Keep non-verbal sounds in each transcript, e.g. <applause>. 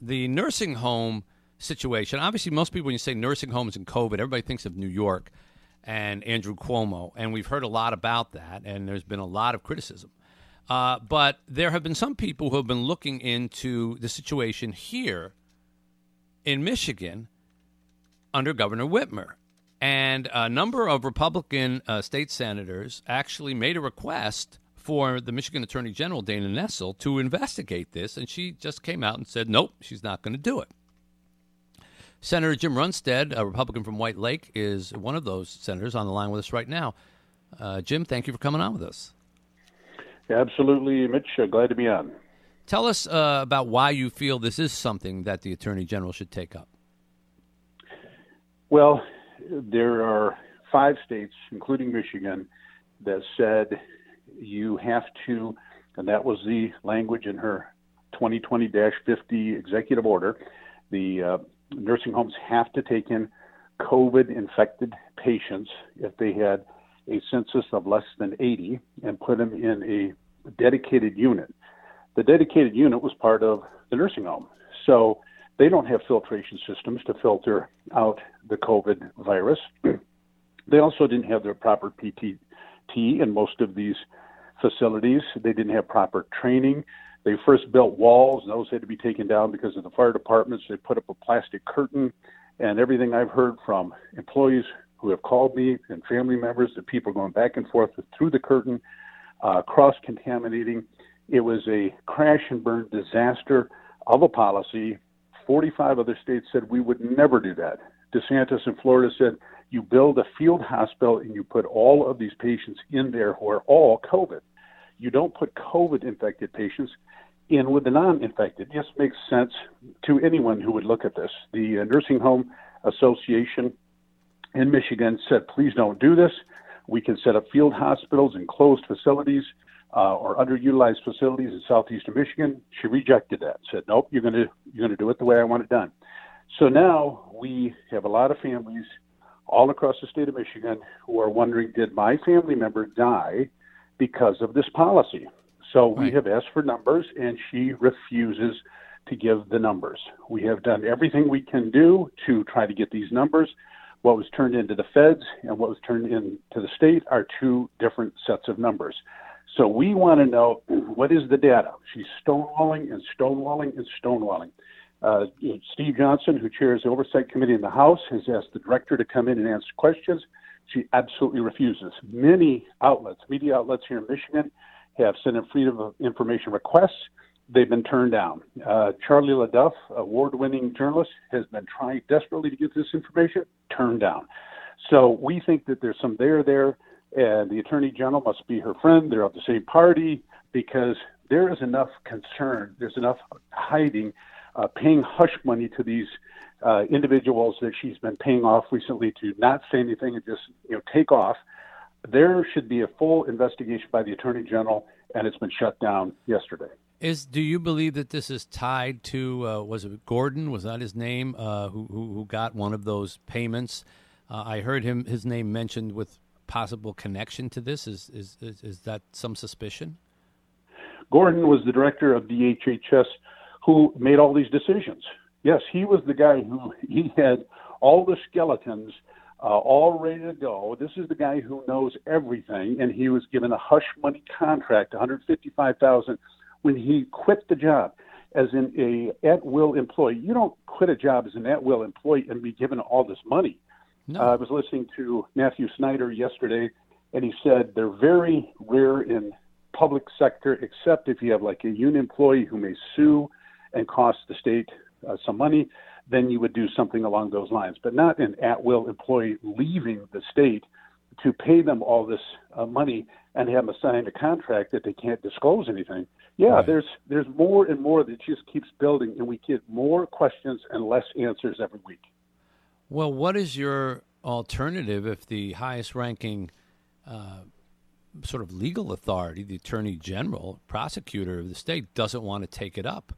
the nursing home situation. Obviously, most people, when you say nursing homes and COVID, everybody thinks of New York and Andrew Cuomo, and we've heard a lot about that, and there's been a lot of criticism. Uh, but there have been some people who have been looking into the situation here in Michigan under Governor Whitmer. And a number of Republican uh, state senators actually made a request for the Michigan Attorney General, Dana Nessel, to investigate this. And she just came out and said, nope, she's not going to do it. Senator Jim Runestad, a Republican from White Lake, is one of those senators on the line with us right now. Uh, Jim, thank you for coming on with us. Absolutely, Mitch. Uh, glad to be on. Tell us uh, about why you feel this is something that the Attorney General should take up. Well, there are five states, including Michigan, that said you have to, and that was the language in her 2020 50 executive order. The uh, nursing homes have to take in COVID infected patients if they had a census of less than 80 and put them in a dedicated unit. The dedicated unit was part of the nursing home. So they don't have filtration systems to filter out the COVID virus. <clears throat> they also didn't have their proper PPE in most of these facilities. They didn't have proper training. They first built walls, and those had to be taken down because of the fire departments. They put up a plastic curtain, and everything I've heard from employees who have called me and family members that people going back and forth through the curtain, uh, cross contaminating. It was a crash and burn disaster of a policy 45 other states said we would never do that. DeSantis in Florida said you build a field hospital and you put all of these patients in there who are all COVID. You don't put COVID infected patients in with the non infected. Just makes sense to anyone who would look at this. The uh, Nursing Home Association in Michigan said, please don't do this. We can set up field hospitals and closed facilities uh, or underutilized facilities in southeastern Michigan. She rejected that. Said, "Nope, you're going to you're going to do it the way I want it done." So now we have a lot of families all across the state of Michigan who are wondering, did my family member die because of this policy? So we have asked for numbers, and she refuses to give the numbers. We have done everything we can do to try to get these numbers. What was turned into the feds and what was turned into the state are two different sets of numbers. So we want to know <clears throat> what is the data. She's stonewalling and stonewalling and stonewalling. Uh, Steve Johnson, who chairs the Oversight Committee in the House, has asked the director to come in and answer questions. She absolutely refuses. Many outlets, media outlets here in Michigan, have sent in freedom of information requests. They've been turned down. Uh, Charlie LeDuff, award winning journalist, has been trying desperately to get this information, turned down. So we think that there's some there there and the attorney general must be her friend. They're of the same party because there is enough concern. There's enough hiding, uh, paying hush money to these uh, individuals that she's been paying off recently to not say anything and just you know take off. There should be a full investigation by the attorney general, and it's been shut down yesterday. Is do you believe that this is tied to uh, was it Gordon? Was that his name? Uh, who, who, who got one of those payments? Uh, I heard him his name mentioned with possible connection to this? Is, is, is, is that some suspicion? Gordon was the director of DHHS who made all these decisions. Yes, he was the guy who <laughs> he had all the skeletons uh, all ready to go. This is the guy who knows everything, and he was given a hush money contract, 155,000, when he quit the job as an a at will employee. You don't quit a job as an at will employee and be given all this money. No. Uh, I was listening to Matthew Snyder yesterday, and he said they're very rare in public sector, except if you have like a union employee who may sue and cost the state uh, some money, then you would do something along those lines. But not an at-will employee leaving the state to pay them all this uh, money and have them sign a contract that they can't disclose anything. Yeah, right. there's there's more and more that just keeps building, and we get more questions and less answers every week. Well, what is your alternative if the highest ranking uh, sort of legal authority, the attorney general, prosecutor of the state, doesn't want to take it up?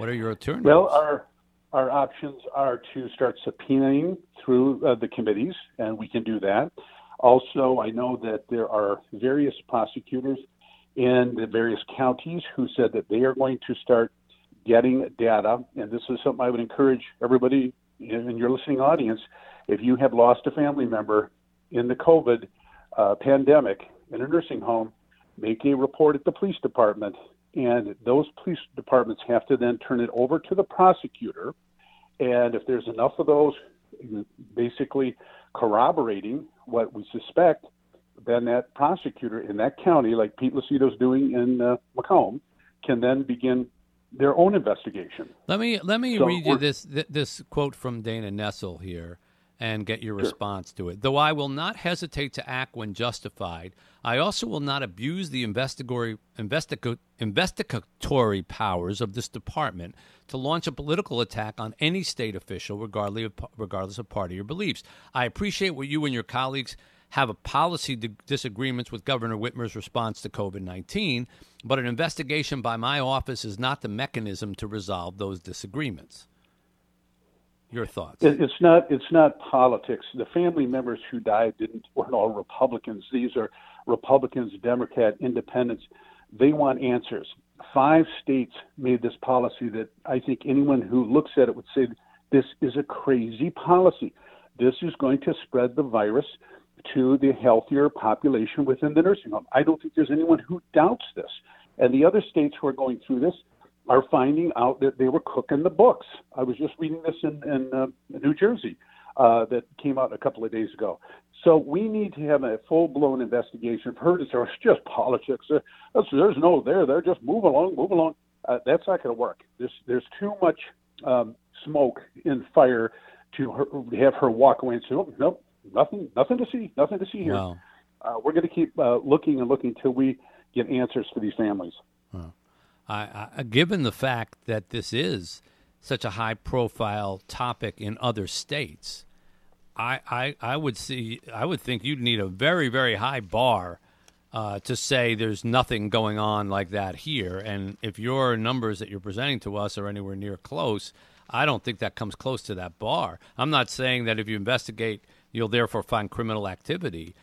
What are your alternatives? Well, our our options are to start subpoenaing through uh, the committees, and we can do that. Also, I know that there are various prosecutors in the various counties who said that they are going to start getting data, and this is something I would encourage everybody in your listening audience. If you have lost a family member in the COVID uh, pandemic in a nursing home, make a report at the police department, and those police departments have to then turn it over to the prosecutor. And if there's enough of those, basically corroborating what we suspect, then that prosecutor in that county, like Pete Lucido's doing in uh, Macomb, can then begin their own investigation. Let me let me so read you this this quote from Dana Nessel here and get your sure. response to it. Though I will not hesitate to act when justified, I also will not abuse the investigatory, investiga- investigatory powers of this department to launch a political attack on any state official, regardless of, regardless of party or beliefs. I appreciate what you and your colleagues have a policy disagreements with Governor Whitmer's response to COVID 19, but an investigation by my office is not the mechanism to resolve those disagreements. Your thoughts? It's not. It's not politics. The family members who died didn't weren't all Republicans. These are Republicans, Democrat, Independents. They want answers. Five states made this policy that I think anyone who looks at it would say this is a crazy policy. This is going to spread the virus to the healthier population within the nursing home. I don't think there's anyone who doubts this. And the other states who are going through this are finding out that they were cooking the books. I was just reading this in, in uh, New Jersey uh, that came out a couple of days ago. So we need to have a full blown investigation. I've heard it's just politics. There's no there. They're just move along, move along. Uh, that's not going to work. There's there's too much um, smoke in fire to her, have her walk away and say, oh, nope, nothing, nothing to see, nothing to see here. Wow. Uh, we're going to keep uh, looking and looking until we get answers for these families. Wow. I, I, given the fact that this is such a high profile topic in other states, I, I, I would see I would think you'd need a very very high bar uh, to say there's nothing going on like that here. And if your numbers that you're presenting to us are anywhere near close, I don't think that comes close to that bar. I'm not saying that if you investigate, you'll therefore find criminal activity,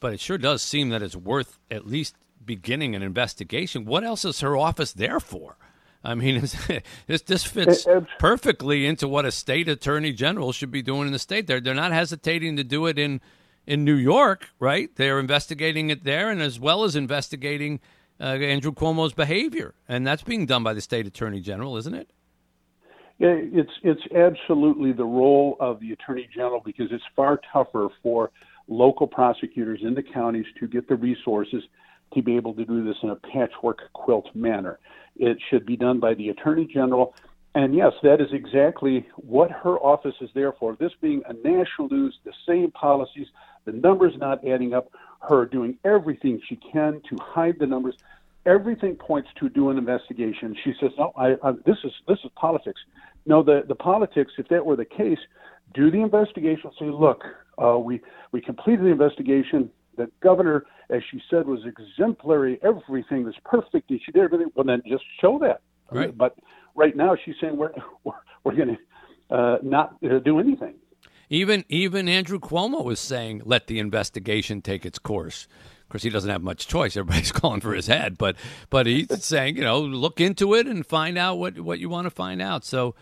but it sure does seem that it's worth at least beginning an investigation. What else is her office there for? I mean, <laughs> this this fits perfectly into what a state attorney general should be doing in the state. They're they're not hesitating to do it in in New York, right? They're investigating it there, and as well as investigating uh, Andrew Cuomo's behavior, and that's being done by the state attorney general, isn't it? Yeah, it's it's absolutely the role of the attorney general because it's far tougher for local prosecutors in the counties to get the resources to be able to do this in a patchwork quilt manner. It should be done by the Attorney General. And yes, that is exactly what her office is there for. This being a national news, the same policies, the numbers not adding up, her doing everything she can to hide the numbers. Everything points to do an investigation. She says, "No, I, I, this is this is politics." No, the the politics. If that were the case, do the investigation. Say, look, uh, we we completed the investigation the governor, as she said, was exemplary. Everything was perfect. She did everything. Well, then just show that. Right. But right now, she's saying we're we're, we're going to uh, not uh, do anything. Even even Andrew Cuomo was saying, "Let the investigation take its course." Of course, he doesn't have much choice. Everybody's <laughs> calling for his head, but but he's <laughs> saying, you know, look into it and find out what what you want to find out. So,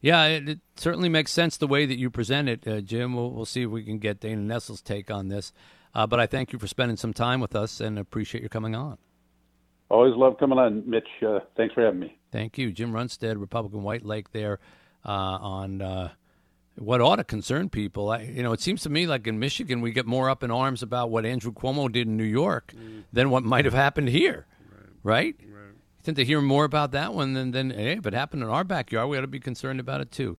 yeah, it, it certainly makes sense the way that you present it, uh, Jim. We'll, we'll see if we can get Dana Nessel's take on this. Uh, but I thank you for spending some time with us and appreciate your coming on. Always love coming on, Mitch. Uh, thanks for having me. Thank you. Jim Runestad, Republican White Lake, there uh, on uh, what ought to concern people. I, you know, it seems to me like in Michigan, we get more up in arms about what Andrew Cuomo did in New York mm. than what might have happened here, right? right? right. tend to hear more about that one than, than hey, if it happened in our backyard, we ought to be concerned about it too.